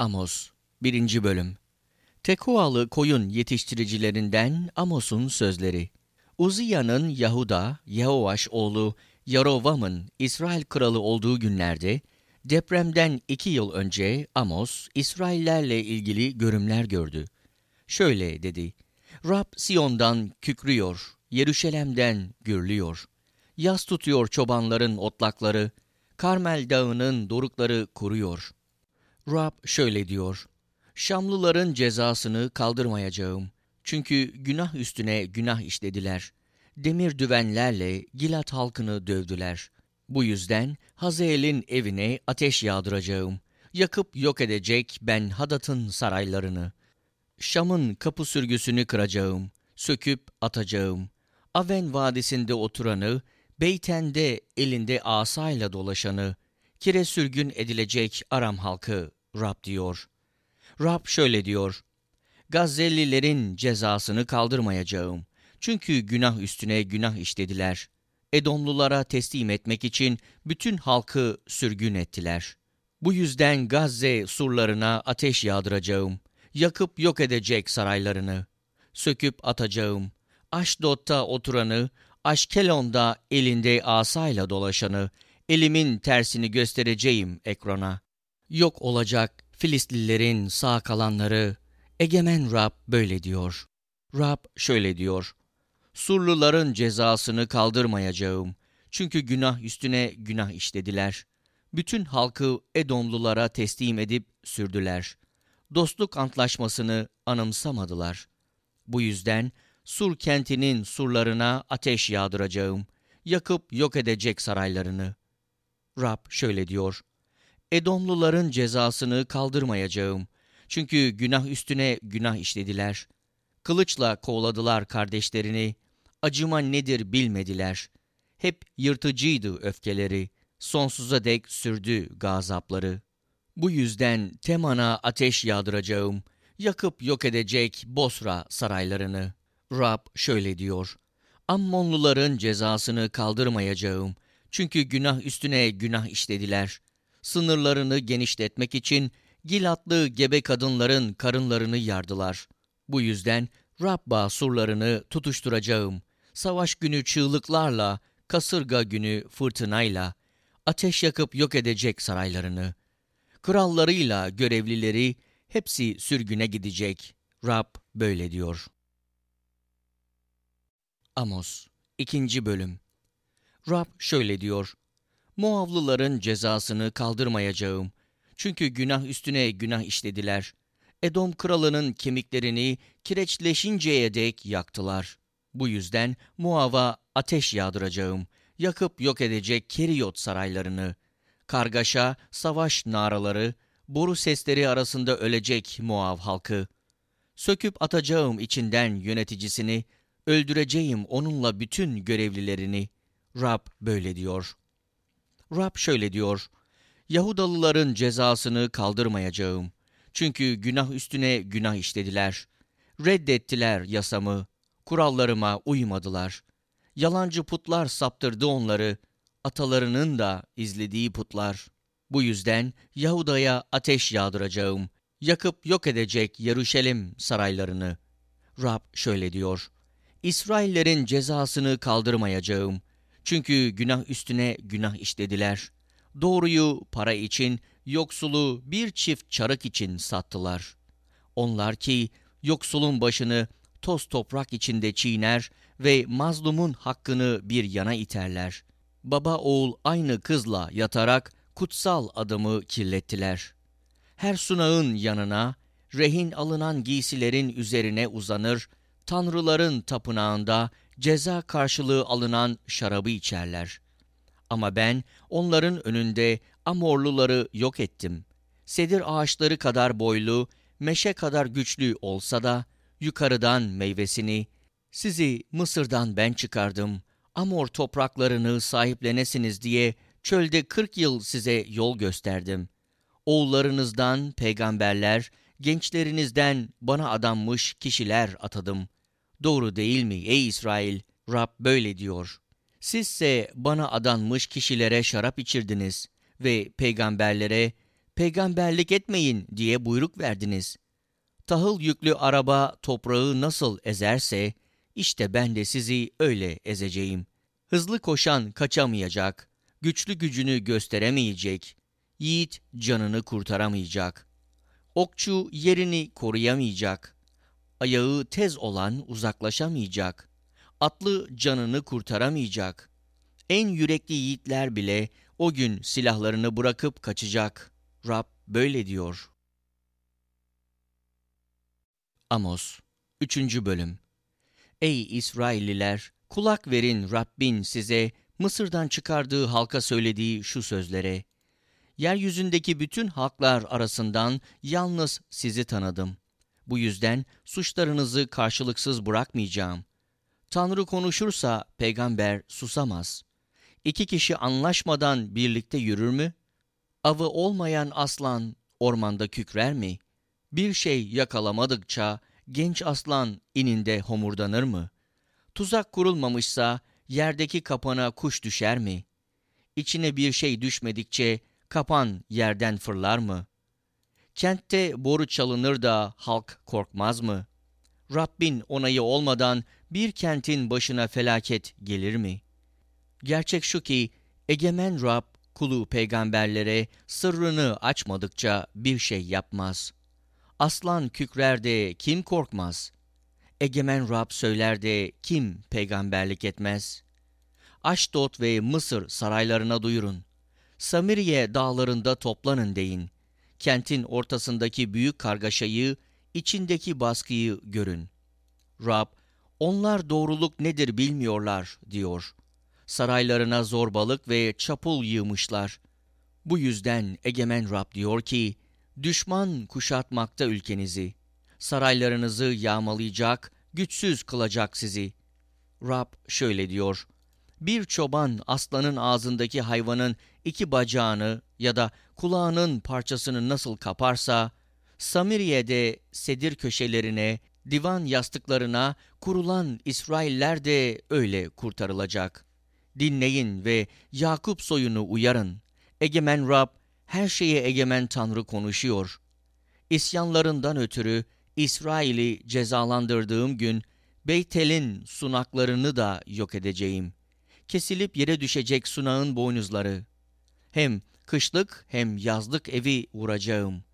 Amos 1. Bölüm Tekoalı koyun yetiştiricilerinden Amos'un sözleri. Uziya'nın Yahuda, Yehovaş oğlu Yarovam'ın İsrail kralı olduğu günlerde, depremden iki yıl önce Amos, İsraillerle ilgili görümler gördü. Şöyle dedi, Rab Siyon'dan kükrüyor, Yeruşalem'den gürlüyor. Yaz tutuyor çobanların otlakları, Karmel dağının dorukları kuruyor. Rab şöyle diyor, Şamlıların cezasını kaldırmayacağım. Çünkü günah üstüne günah işlediler. Demir düvenlerle Gilat halkını dövdüler. Bu yüzden Hazael'in evine ateş yağdıracağım. Yakıp yok edecek ben Hadat'ın saraylarını. Şam'ın kapı sürgüsünü kıracağım. Söküp atacağım. Aven vadisinde oturanı, Beyten'de elinde asayla dolaşanı, kire sürgün edilecek Aram halkı Rab diyor. Rab şöyle diyor. Gazzellilerin cezasını kaldırmayacağım. Çünkü günah üstüne günah işlediler. Edomlulara teslim etmek için bütün halkı sürgün ettiler. Bu yüzden Gazze surlarına ateş yağdıracağım. Yakıp yok edecek saraylarını. Söküp atacağım. Aşdod'da oturanı, Aşkelon'da elinde asayla dolaşanı, elimin tersini göstereceğim ekrana. Yok olacak Filistlilerin sağ kalanları, egemen Rab böyle diyor. Rab şöyle diyor. Surluların cezasını kaldırmayacağım. Çünkü günah üstüne günah işlediler. Bütün halkı Edomlulara teslim edip sürdüler. Dostluk antlaşmasını anımsamadılar. Bu yüzden Sur kentinin surlarına ateş yağdıracağım. Yakıp yok edecek saraylarını. Rab şöyle diyor. Edomluların cezasını kaldırmayacağım. Çünkü günah üstüne günah işlediler. Kılıçla kovladılar kardeşlerini. Acıma nedir bilmediler. Hep yırtıcıydı öfkeleri. Sonsuza dek sürdü gazapları. Bu yüzden Teman'a ateş yağdıracağım. Yakıp yok edecek Bosra saraylarını. Rab şöyle diyor. Ammonluların cezasını kaldırmayacağım. Çünkü günah üstüne günah işlediler sınırlarını genişletmek için Gilatlı gebe kadınların karınlarını yardılar. Bu yüzden Rabba surlarını tutuşturacağım. Savaş günü çığlıklarla, kasırga günü fırtınayla, ateş yakıp yok edecek saraylarını. Krallarıyla görevlileri hepsi sürgüne gidecek. Rab böyle diyor. Amos 2. Bölüm Rab şöyle diyor. Moavlıların cezasını kaldırmayacağım. Çünkü günah üstüne günah işlediler. Edom kralının kemiklerini kireçleşinceye dek yaktılar. Bu yüzden Moav'a ateş yağdıracağım. Yakıp yok edecek Keriyot saraylarını. Kargaşa, savaş naraları, boru sesleri arasında ölecek Moav halkı. Söküp atacağım içinden yöneticisini, öldüreceğim onunla bütün görevlilerini. Rab böyle diyor. Rab şöyle diyor. Yahudalıların cezasını kaldırmayacağım. Çünkü günah üstüne günah işlediler. Reddettiler yasamı. Kurallarıma uymadılar. Yalancı putlar saptırdı onları. Atalarının da izlediği putlar. Bu yüzden Yahuda'ya ateş yağdıracağım. Yakıp yok edecek Yeruşalim saraylarını. Rab şöyle diyor. İsraillerin cezasını kaldırmayacağım. Çünkü günah üstüne günah işlediler. Doğruyu para için, yoksulu bir çift çarık için sattılar. Onlar ki yoksulun başını toz toprak içinde çiğner ve mazlumun hakkını bir yana iterler. Baba oğul aynı kızla yatarak kutsal adamı kirlettiler. Her sunağın yanına, rehin alınan giysilerin üzerine uzanır, tanrıların tapınağında ceza karşılığı alınan şarabı içerler. Ama ben onların önünde Amorluları yok ettim. Sedir ağaçları kadar boylu, meşe kadar güçlü olsa da yukarıdan meyvesini, sizi Mısır'dan ben çıkardım, Amor topraklarını sahiplenesiniz diye çölde kırk yıl size yol gösterdim. Oğullarınızdan peygamberler, gençlerinizden bana adanmış kişiler atadım.'' Doğru değil mi ey İsrail? Rab böyle diyor. Sizse bana adanmış kişilere şarap içirdiniz ve peygamberlere peygamberlik etmeyin diye buyruk verdiniz. Tahıl yüklü araba toprağı nasıl ezerse, işte ben de sizi öyle ezeceğim. Hızlı koşan kaçamayacak, güçlü gücünü gösteremeyecek, yiğit canını kurtaramayacak. Okçu yerini koruyamayacak. Ayağı tez olan uzaklaşamayacak. Atlı canını kurtaramayacak. En yürekli yiğitler bile o gün silahlarını bırakıp kaçacak. Rab böyle diyor. Amos 3. Bölüm Ey İsrailliler! Kulak verin Rabbin size Mısır'dan çıkardığı halka söylediği şu sözlere. Yeryüzündeki bütün halklar arasından yalnız sizi tanıdım. Bu yüzden suçlarınızı karşılıksız bırakmayacağım. Tanrı konuşursa peygamber susamaz. İki kişi anlaşmadan birlikte yürür mü? Avı olmayan aslan ormanda kükrer mi? Bir şey yakalamadıkça genç aslan ininde homurdanır mı? Tuzak kurulmamışsa yerdeki kapana kuş düşer mi? İçine bir şey düşmedikçe kapan yerden fırlar mı? Kentte boru çalınır da halk korkmaz mı? Rabbin onayı olmadan bir kentin başına felaket gelir mi? Gerçek şu ki egemen Rab kulu peygamberlere sırrını açmadıkça bir şey yapmaz. Aslan kükrer de kim korkmaz? Egemen Rab söyler de kim peygamberlik etmez? Aşdot ve Mısır saraylarına duyurun. Samiriye dağlarında toplanın deyin. Kentin ortasındaki büyük kargaşayı, içindeki baskıyı görün. Rab, onlar doğruluk nedir bilmiyorlar diyor. Saraylarına zorbalık ve çapul yığmışlar. Bu yüzden egemen Rab diyor ki, düşman kuşatmakta ülkenizi. Saraylarınızı yağmalayacak, güçsüz kılacak sizi. Rab şöyle diyor, bir çoban aslanın ağzındaki hayvanın iki bacağını ya da kulağının parçasını nasıl kaparsa, Samiriye'de sedir köşelerine, divan yastıklarına kurulan İsrailler de öyle kurtarılacak. Dinleyin ve Yakup soyunu uyarın. Egemen Rab, her şeye egemen Tanrı konuşuyor. İsyanlarından ötürü İsrail'i cezalandırdığım gün Beytel'in sunaklarını da yok edeceğim. Kesilip yere düşecek sunağın boynuzları. Hem kışlık hem yazlık evi vuracağım.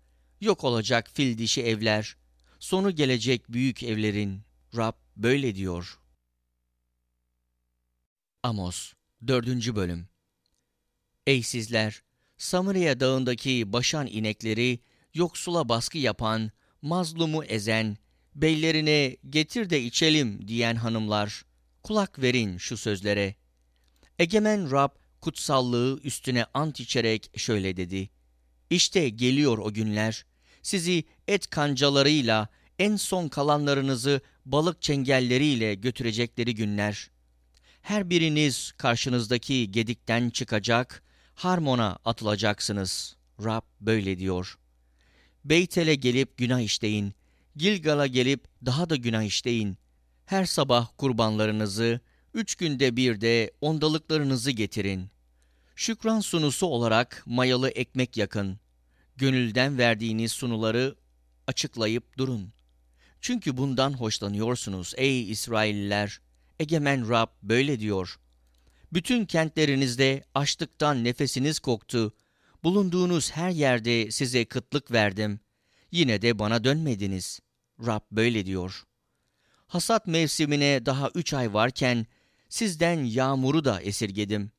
Yok olacak fil dişi evler. Sonu gelecek büyük evlerin. Rab böyle diyor. Amos 4. Bölüm Ey sizler! Samariya dağındaki başan inekleri, yoksula baskı yapan, mazlumu ezen, beylerine getir de içelim diyen hanımlar, kulak verin şu sözlere. Egemen Rab kutsallığı üstüne ant içerek şöyle dedi. İşte geliyor o günler. Sizi et kancalarıyla, en son kalanlarınızı balık çengelleriyle götürecekleri günler. Her biriniz karşınızdaki gedikten çıkacak, harmona atılacaksınız. Rab böyle diyor. Beytel'e gelip günah işleyin. Gilgal'a gelip daha da günah işleyin. Her sabah kurbanlarınızı, üç günde bir de ondalıklarınızı getirin. Şükran sunusu olarak mayalı ekmek yakın. Gönülden verdiğiniz sunuları açıklayıp durun. Çünkü bundan hoşlanıyorsunuz ey İsrailliler. Egemen Rab böyle diyor. Bütün kentlerinizde açlıktan nefesiniz koktu. Bulunduğunuz her yerde size kıtlık verdim. Yine de bana dönmediniz. Rab böyle diyor. Hasat mevsimine daha üç ay varken sizden yağmuru da esirgedim.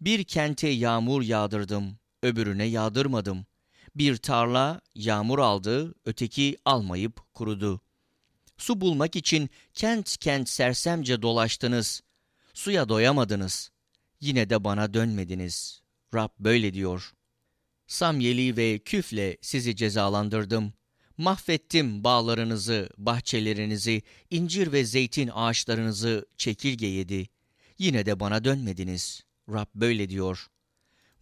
Bir kente yağmur yağdırdım, öbürüne yağdırmadım. Bir tarla yağmur aldı, öteki almayıp kurudu. Su bulmak için kent kent sersemce dolaştınız. Suya doyamadınız. Yine de bana dönmediniz. Rab böyle diyor. Samyeli ve küfle sizi cezalandırdım. Mahvettim bağlarınızı, bahçelerinizi, incir ve zeytin ağaçlarınızı çekirge yedi. Yine de bana dönmediniz. Rab böyle diyor.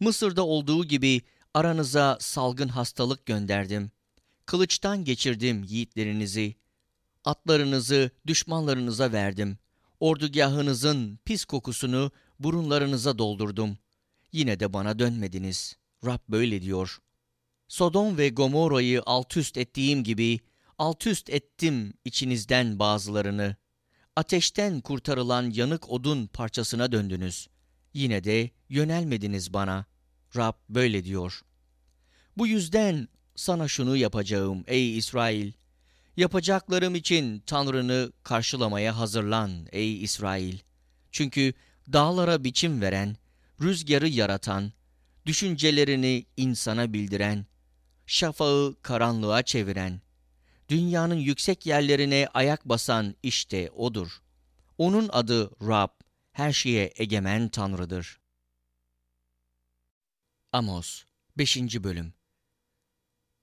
Mısır'da olduğu gibi aranıza salgın hastalık gönderdim. Kılıçtan geçirdim yiğitlerinizi. Atlarınızı düşmanlarınıza verdim. Ordugahınızın pis kokusunu burunlarınıza doldurdum. Yine de bana dönmediniz. Rab böyle diyor. Sodom ve Gomorra'yı alt üst ettiğim gibi alt üst ettim içinizden bazılarını. Ateşten kurtarılan yanık odun parçasına döndünüz. Yine de yönelmediniz bana. Rab böyle diyor. Bu yüzden sana şunu yapacağım ey İsrail. Yapacaklarım için Tanrını karşılamaya hazırlan ey İsrail. Çünkü dağlara biçim veren, rüzgarı yaratan, düşüncelerini insana bildiren, şafağı karanlığa çeviren, dünyanın yüksek yerlerine ayak basan işte O'dur. O'nun adı Rab, her şeye egemen Tanrı'dır. Amos 5. Bölüm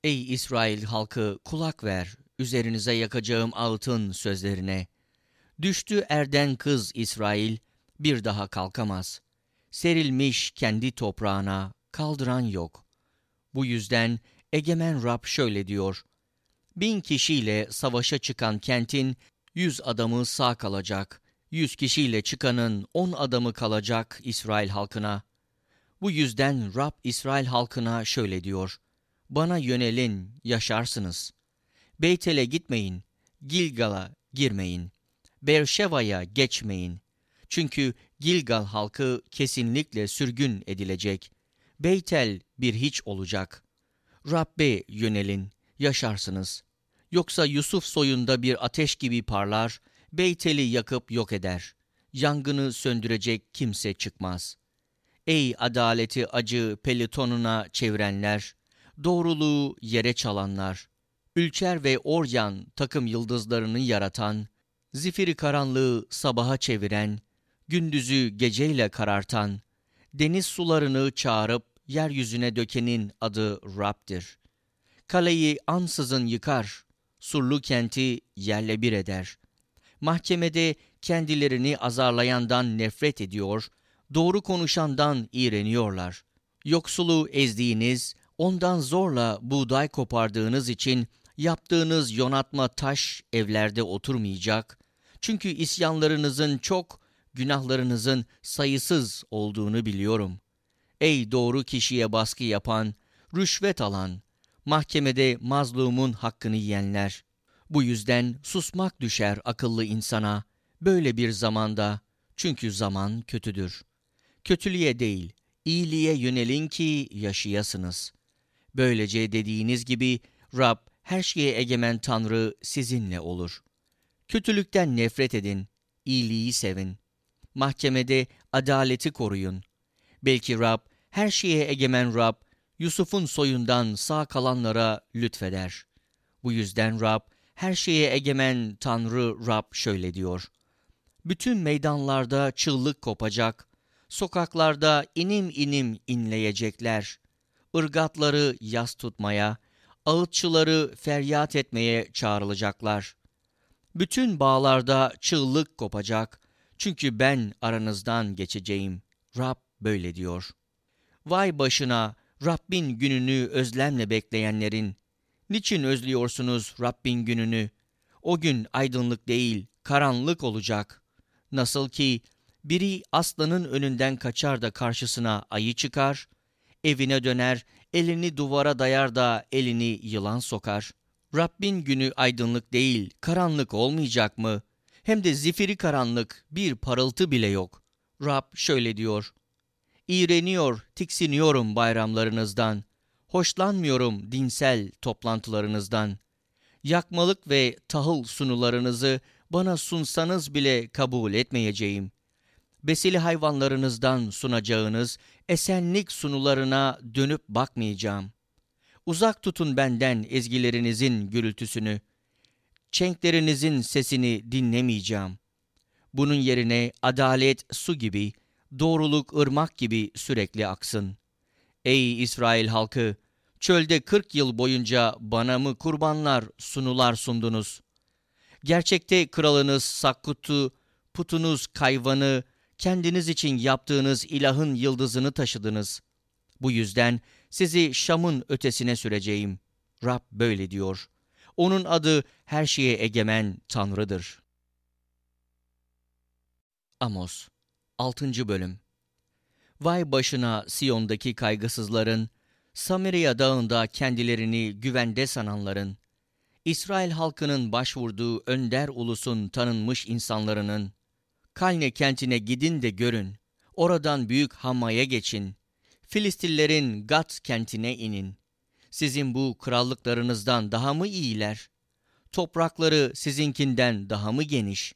Ey İsrail halkı kulak ver, üzerinize yakacağım ağıtın sözlerine. Düştü erden kız İsrail, bir daha kalkamaz. Serilmiş kendi toprağına, kaldıran yok. Bu yüzden egemen Rab şöyle diyor. Bin kişiyle savaşa çıkan kentin yüz adamı sağ kalacak. Yüz kişiyle çıkanın on adamı kalacak İsrail halkına. Bu yüzden Rab İsrail halkına şöyle diyor. Bana yönelin, yaşarsınız. Beytel'e gitmeyin, Gilgal'a girmeyin. Berşeva'ya geçmeyin. Çünkü Gilgal halkı kesinlikle sürgün edilecek. Beytel bir hiç olacak. Rabbe yönelin, yaşarsınız. Yoksa Yusuf soyunda bir ateş gibi parlar, Beytel'i yakıp yok eder. Yangını söndürecek kimse çıkmaz. Ey adaleti acı pelitonuna çevirenler, doğruluğu yere çalanlar, Ülker ve Oryan takım yıldızlarını yaratan, zifiri karanlığı sabaha çeviren, gündüzü geceyle karartan, deniz sularını çağırıp yeryüzüne dökenin adı Rab'dir. Kaleyi ansızın yıkar, surlu kenti yerle bir eder. Mahkemede kendilerini azarlayandan nefret ediyor, doğru konuşandan iğreniyorlar. Yoksulu ezdiğiniz, ondan zorla buğday kopardığınız için yaptığınız yonatma taş evlerde oturmayacak. Çünkü isyanlarınızın çok, günahlarınızın sayısız olduğunu biliyorum. Ey doğru kişiye baskı yapan, rüşvet alan, mahkemede mazlumun hakkını yiyenler. Bu yüzden susmak düşer akıllı insana, böyle bir zamanda, çünkü zaman kötüdür. Kötülüğe değil, iyiliğe yönelin ki yaşayasınız. Böylece dediğiniz gibi Rab her şeye egemen Tanrı sizinle olur. Kötülükten nefret edin, iyiliği sevin. Mahkemede adaleti koruyun. Belki Rab, her şeye egemen Rab, Yusuf'un soyundan sağ kalanlara lütfeder. Bu yüzden Rab, her şeye egemen Tanrı Rab şöyle diyor. Bütün meydanlarda çığlık kopacak, sokaklarda inim inim inleyecekler. Irgatları yas tutmaya, ağıtçıları feryat etmeye çağrılacaklar. Bütün bağlarda çığlık kopacak, çünkü ben aranızdan geçeceğim. Rab böyle diyor. Vay başına Rabbin gününü özlemle bekleyenlerin. Niçin özlüyorsunuz Rabbin gününü? O gün aydınlık değil, karanlık olacak. Nasıl ki biri aslanın önünden kaçar da karşısına ayı çıkar, evine döner, elini duvara dayar da elini yılan sokar. Rabbin günü aydınlık değil, karanlık olmayacak mı? Hem de zifiri karanlık, bir parıltı bile yok. Rab şöyle diyor. İğreniyor, tiksiniyorum bayramlarınızdan. Hoşlanmıyorum dinsel toplantılarınızdan. Yakmalık ve tahıl sunularınızı bana sunsanız bile kabul etmeyeceğim. Besili hayvanlarınızdan sunacağınız esenlik sunularına dönüp bakmayacağım. Uzak tutun benden ezgilerinizin gürültüsünü. Çenklerinizin sesini dinlemeyeceğim. Bunun yerine adalet su gibi, doğruluk ırmak gibi sürekli aksın. Ey İsrail halkı! Çölde kırk yıl boyunca bana mı kurbanlar, sunular sundunuz? Gerçekte kralınız Sakkut'u, putunuz Kayvan'ı, kendiniz için yaptığınız ilahın yıldızını taşıdınız. Bu yüzden sizi Şam'ın ötesine süreceğim. Rab böyle diyor. Onun adı her şeye egemen Tanrı'dır. Amos 6. Bölüm Vay başına Siyon'daki kaygısızların, Samiriya dağında kendilerini güvende sananların, İsrail halkının başvurduğu önder ulusun tanınmış insanlarının, Kalne kentine gidin de görün, oradan büyük Hamma'ya geçin, Filistillerin Gat kentine inin. Sizin bu krallıklarınızdan daha mı iyiler? Toprakları sizinkinden daha mı geniş?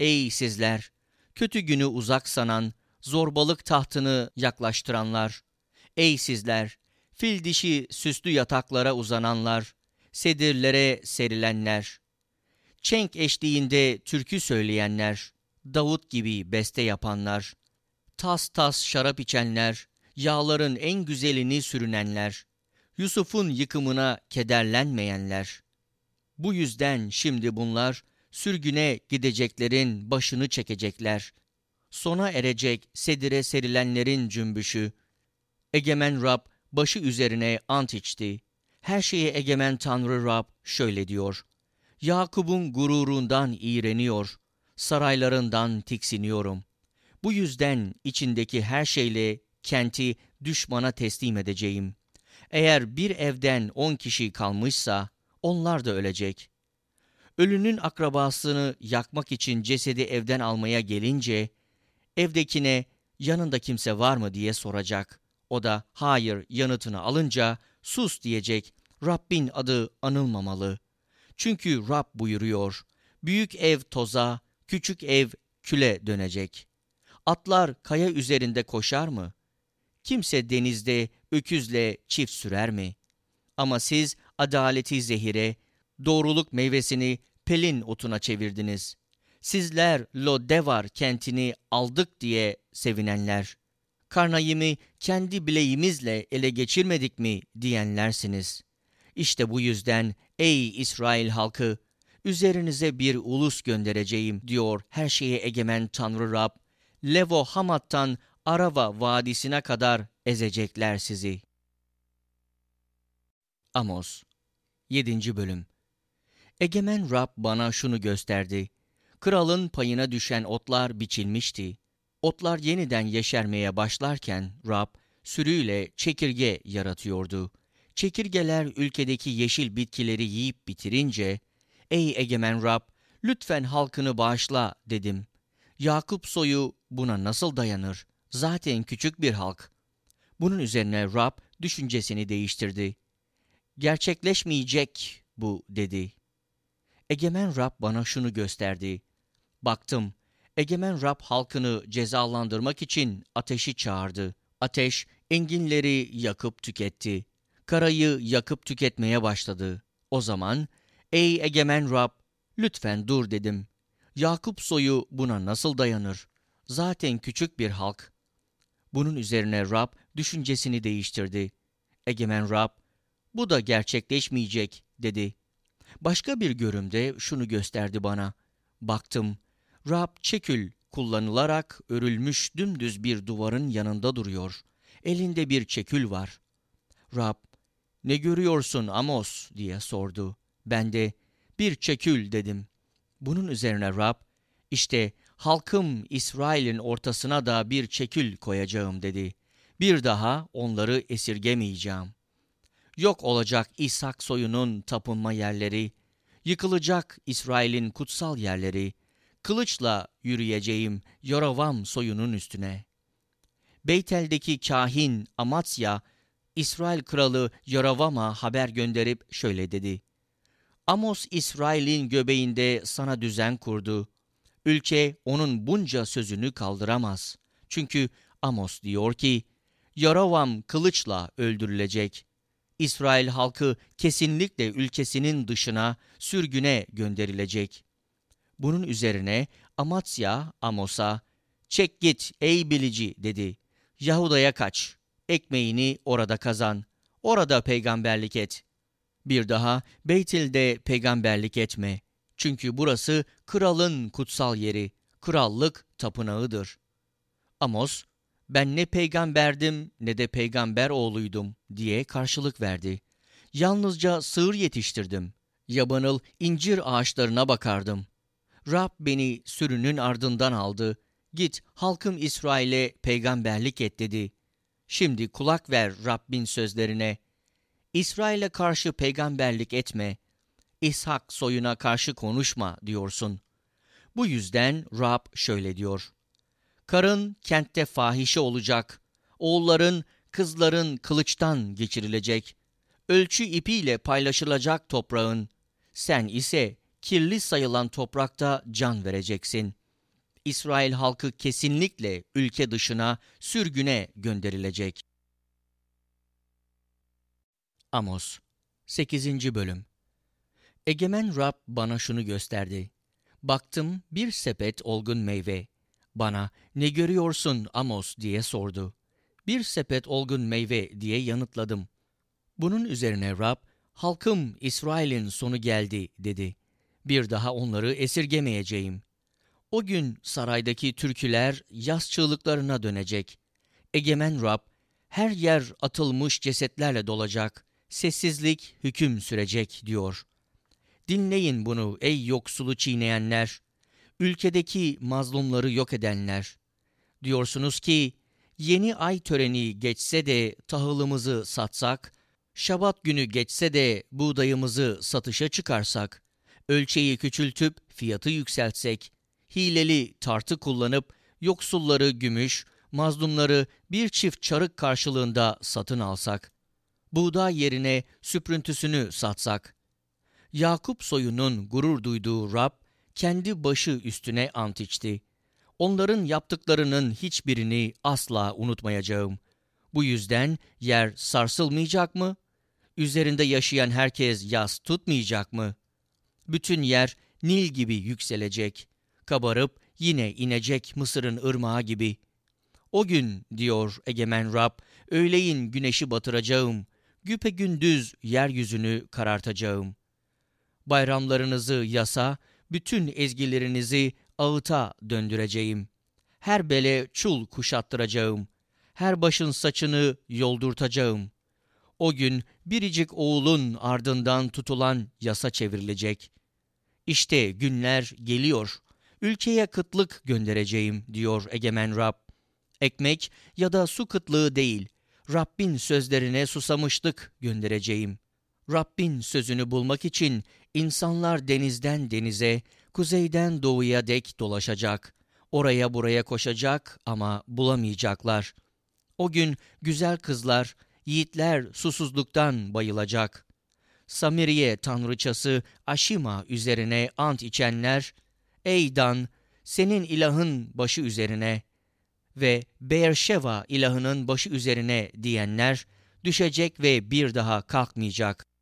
Ey sizler! Kötü günü uzak sanan, zorbalık tahtını yaklaştıranlar! Ey sizler! Fil dişi süslü yataklara uzananlar! Sedirlere serilenler! Çenk eşliğinde türkü söyleyenler! Davut gibi beste yapanlar! Tas tas şarap içenler! Yağların en güzelini sürünenler! Yusuf'un yıkımına kederlenmeyenler! Bu yüzden şimdi bunlar sürgüne gideceklerin başını çekecekler. Sona erecek sedire serilenlerin cümbüşü. Egemen Rab başı üzerine ant içti. Her şeye egemen Tanrı Rab şöyle diyor. Yakup'un gururundan iğreniyor, saraylarından tiksiniyorum. Bu yüzden içindeki her şeyle kenti düşmana teslim edeceğim. Eğer bir evden on kişi kalmışsa, onlar da ölecek. Ölünün akrabasını yakmak için cesedi evden almaya gelince, evdekine yanında kimse var mı diye soracak. O da hayır yanıtını alınca sus diyecek. Rabbin adı anılmamalı. Çünkü Rab buyuruyor. Büyük ev toza, küçük ev küle dönecek. Atlar kaya üzerinde koşar mı? Kimse denizde öküzle çift sürer mi? Ama siz adaleti zehire, doğruluk meyvesini pelin otuna çevirdiniz. Sizler Lodevar kentini aldık diye sevinenler. Karnayimi kendi bileğimizle ele geçirmedik mi diyenlersiniz. İşte bu yüzden ey İsrail halkı, üzerinize bir ulus göndereceğim diyor her şeye egemen Tanrı Rab. Levo Hamat'tan Arava Vadisi'ne kadar ezecekler sizi. Amos 7. Bölüm Egemen Rab bana şunu gösterdi. Kralın payına düşen otlar biçilmişti. Otlar yeniden yeşermeye başlarken Rab sürüyle çekirge yaratıyordu. Çekirgeler ülkedeki yeşil bitkileri yiyip bitirince, ''Ey egemen Rab, lütfen halkını bağışla.'' dedim. Yakup soyu buna nasıl dayanır? Zaten küçük bir halk. Bunun üzerine Rab düşüncesini değiştirdi. Gerçekleşmeyecek bu dedi. Egemen Rab bana şunu gösterdi. Baktım, Egemen Rab halkını cezalandırmak için ateşi çağırdı. Ateş enginleri yakıp tüketti. Karayı yakıp tüketmeye başladı. O zaman, ey Egemen Rab, lütfen dur dedim. Yakup soyu buna nasıl dayanır? Zaten küçük bir halk. Bunun üzerine Rab düşüncesini değiştirdi. Egemen Rab, bu da gerçekleşmeyecek dedi. Başka bir görümde şunu gösterdi bana. Baktım, Rab çekül kullanılarak örülmüş dümdüz bir duvarın yanında duruyor. Elinde bir çekül var. Rab, ne görüyorsun Amos diye sordu. Ben de bir çekül dedim. Bunun üzerine Rab, işte halkım İsrail'in ortasına da bir çekül koyacağım dedi. Bir daha onları esirgemeyeceğim. Yok olacak İshak soyunun tapınma yerleri, yıkılacak İsrail'in kutsal yerleri, kılıçla yürüyeceğim Yoravam soyunun üstüne. Beytel'deki kahin Amatsya, İsrail kralı Yoravam'a haber gönderip şöyle dedi. Amos İsrail'in göbeğinde sana düzen kurdu. Ülke onun bunca sözünü kaldıramaz. Çünkü Amos diyor ki, Yaravam kılıçla öldürülecek. İsrail halkı kesinlikle ülkesinin dışına, sürgüne gönderilecek. Bunun üzerine Amatsya Amos'a, çek git ey bilici dedi. Yahuda'ya kaç, ekmeğini orada kazan, orada peygamberlik et. Bir daha Beytil'de peygamberlik etme. Çünkü burası kralın kutsal yeri, krallık tapınağıdır. Amos, ben ne peygamberdim ne de peygamber oğluydum diye karşılık verdi. Yalnızca sığır yetiştirdim. Yabanıl incir ağaçlarına bakardım. Rab beni sürünün ardından aldı. Git halkım İsrail'e peygamberlik et dedi. Şimdi kulak ver Rabbin sözlerine. İsrail'e karşı peygamberlik etme. İshak soyuna karşı konuşma diyorsun. Bu yüzden Rab şöyle diyor. Karın kentte fahişe olacak. Oğulların, kızların kılıçtan geçirilecek. Ölçü ipiyle paylaşılacak toprağın. Sen ise kirli sayılan toprakta can vereceksin. İsrail halkı kesinlikle ülke dışına, sürgüne gönderilecek. Amos 8. Bölüm Egemen Rab bana şunu gösterdi. Baktım bir sepet olgun meyve. Bana ne görüyorsun Amos diye sordu. Bir sepet olgun meyve diye yanıtladım. Bunun üzerine Rab, halkım İsrail'in sonu geldi dedi. Bir daha onları esirgemeyeceğim. O gün saraydaki türküler yaz çığlıklarına dönecek. Egemen Rab, her yer atılmış cesetlerle dolacak. Sessizlik hüküm sürecek diyor. Dinleyin bunu ey yoksulu çiğneyenler, ülkedeki mazlumları yok edenler. Diyorsunuz ki, yeni ay töreni geçse de tahılımızı satsak, şabat günü geçse de buğdayımızı satışa çıkarsak, ölçeği küçültüp fiyatı yükseltsek, hileli tartı kullanıp yoksulları gümüş, mazlumları bir çift çarık karşılığında satın alsak, buğday yerine süprüntüsünü satsak, Yakup soyunun gurur duyduğu Rab, kendi başı üstüne ant içti. Onların yaptıklarının hiçbirini asla unutmayacağım. Bu yüzden yer sarsılmayacak mı? Üzerinde yaşayan herkes yas tutmayacak mı? Bütün yer Nil gibi yükselecek. Kabarıp yine inecek Mısır'ın ırmağı gibi. O gün, diyor egemen Rab, öğleyin güneşi batıracağım. Güpe gündüz yeryüzünü karartacağım. Bayramlarınızı yasa, bütün ezgilerinizi ağıta döndüreceğim. Her bele çul kuşattıracağım. Her başın saçını yoldurtacağım. O gün biricik oğulun ardından tutulan yasa çevrilecek. İşte günler geliyor. Ülkeye kıtlık göndereceğim diyor egemen Rab. Ekmek ya da su kıtlığı değil, Rabbin sözlerine susamışlık göndereceğim. Rabbin sözünü bulmak için insanlar denizden denize, kuzeyden doğuya dek dolaşacak. Oraya buraya koşacak ama bulamayacaklar. O gün güzel kızlar, yiğitler susuzluktan bayılacak. Samiriye tanrıçası Aşima üzerine ant içenler, Ey Dan, senin ilahın başı üzerine ve Beerşeva ilahının başı üzerine diyenler, düşecek ve bir daha kalkmayacak.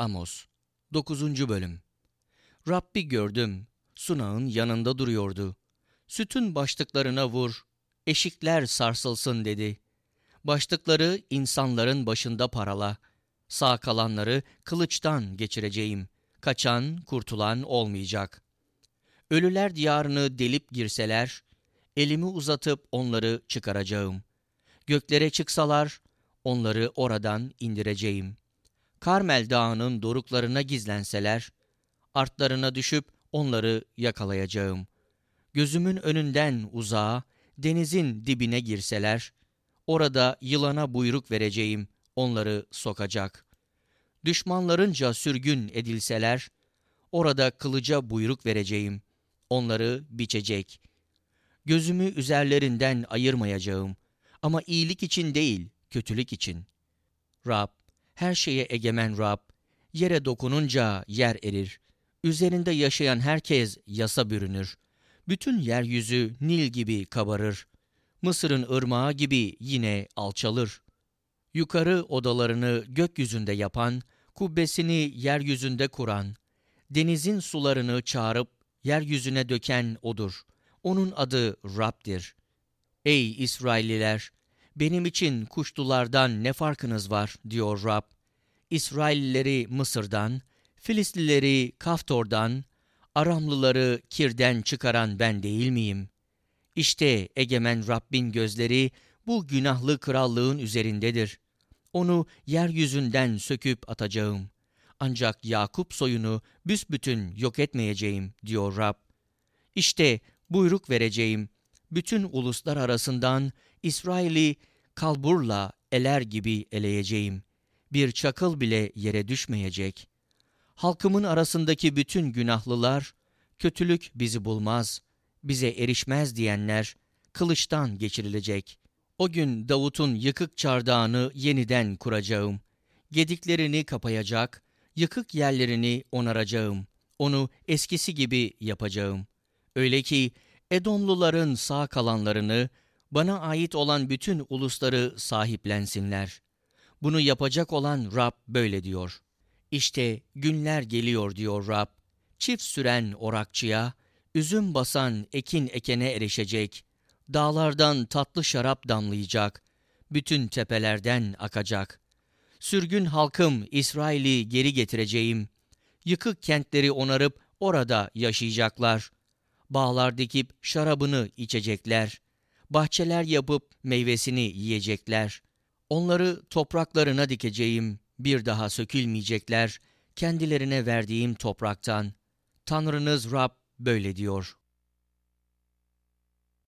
Amos 9. Bölüm Rabbi gördüm, sunağın yanında duruyordu. Sütün başlıklarına vur, eşikler sarsılsın dedi. Başlıkları insanların başında parala. Sağ kalanları kılıçtan geçireceğim. Kaçan, kurtulan olmayacak. Ölüler diyarını delip girseler, elimi uzatıp onları çıkaracağım. Göklere çıksalar, onları oradan indireceğim. Karmel Dağı'nın doruklarına gizlenseler, artlarına düşüp onları yakalayacağım. Gözümün önünden uzağa, denizin dibine girseler, orada yılana buyruk vereceğim, onları sokacak. Düşmanlarınca sürgün edilseler, orada kılıca buyruk vereceğim, onları biçecek. Gözümü üzerlerinden ayırmayacağım ama iyilik için değil, kötülük için. Rab, her şeye egemen Rab, yere dokununca yer erir. Üzerinde yaşayan herkes yasa bürünür. Bütün yeryüzü Nil gibi kabarır. Mısır'ın ırmağı gibi yine alçalır. Yukarı odalarını gökyüzünde yapan, kubbesini yeryüzünde kuran, denizin sularını çağırıp yeryüzüne döken odur. Onun adı Rab'dir. Ey İsrailliler! Benim için kuştulardan ne farkınız var diyor Rab. İsraillileri Mısır'dan, Filistlileri Kaftor'dan, Aramlıları Kir'den çıkaran ben değil miyim? İşte egemen Rabbin gözleri bu günahlı krallığın üzerindedir. Onu yeryüzünden söküp atacağım. Ancak Yakup soyunu büsbütün yok etmeyeceğim diyor Rab. İşte buyruk vereceğim. Bütün uluslar arasından İsrail'i kalburla eler gibi eleyeceğim. Bir çakıl bile yere düşmeyecek. Halkımın arasındaki bütün günahlılar, kötülük bizi bulmaz, bize erişmez diyenler, kılıçtan geçirilecek. O gün Davut'un yıkık çardağını yeniden kuracağım. Gediklerini kapayacak, yıkık yerlerini onaracağım. Onu eskisi gibi yapacağım. Öyle ki Edomluların sağ kalanlarını, bana ait olan bütün ulusları sahiplensinler. Bunu yapacak olan Rab böyle diyor. İşte günler geliyor diyor Rab. Çift süren orakçıya, üzüm basan ekin ekene erişecek. Dağlardan tatlı şarap damlayacak. Bütün tepelerden akacak. Sürgün halkım İsrail'i geri getireceğim. Yıkık kentleri onarıp orada yaşayacaklar. Bağlar dikip şarabını içecekler. Bahçeler yapıp meyvesini yiyecekler. Onları topraklarına dikeceğim. Bir daha sökülmeyecekler. Kendilerine verdiğim topraktan. Tanrınız Rab böyle diyor.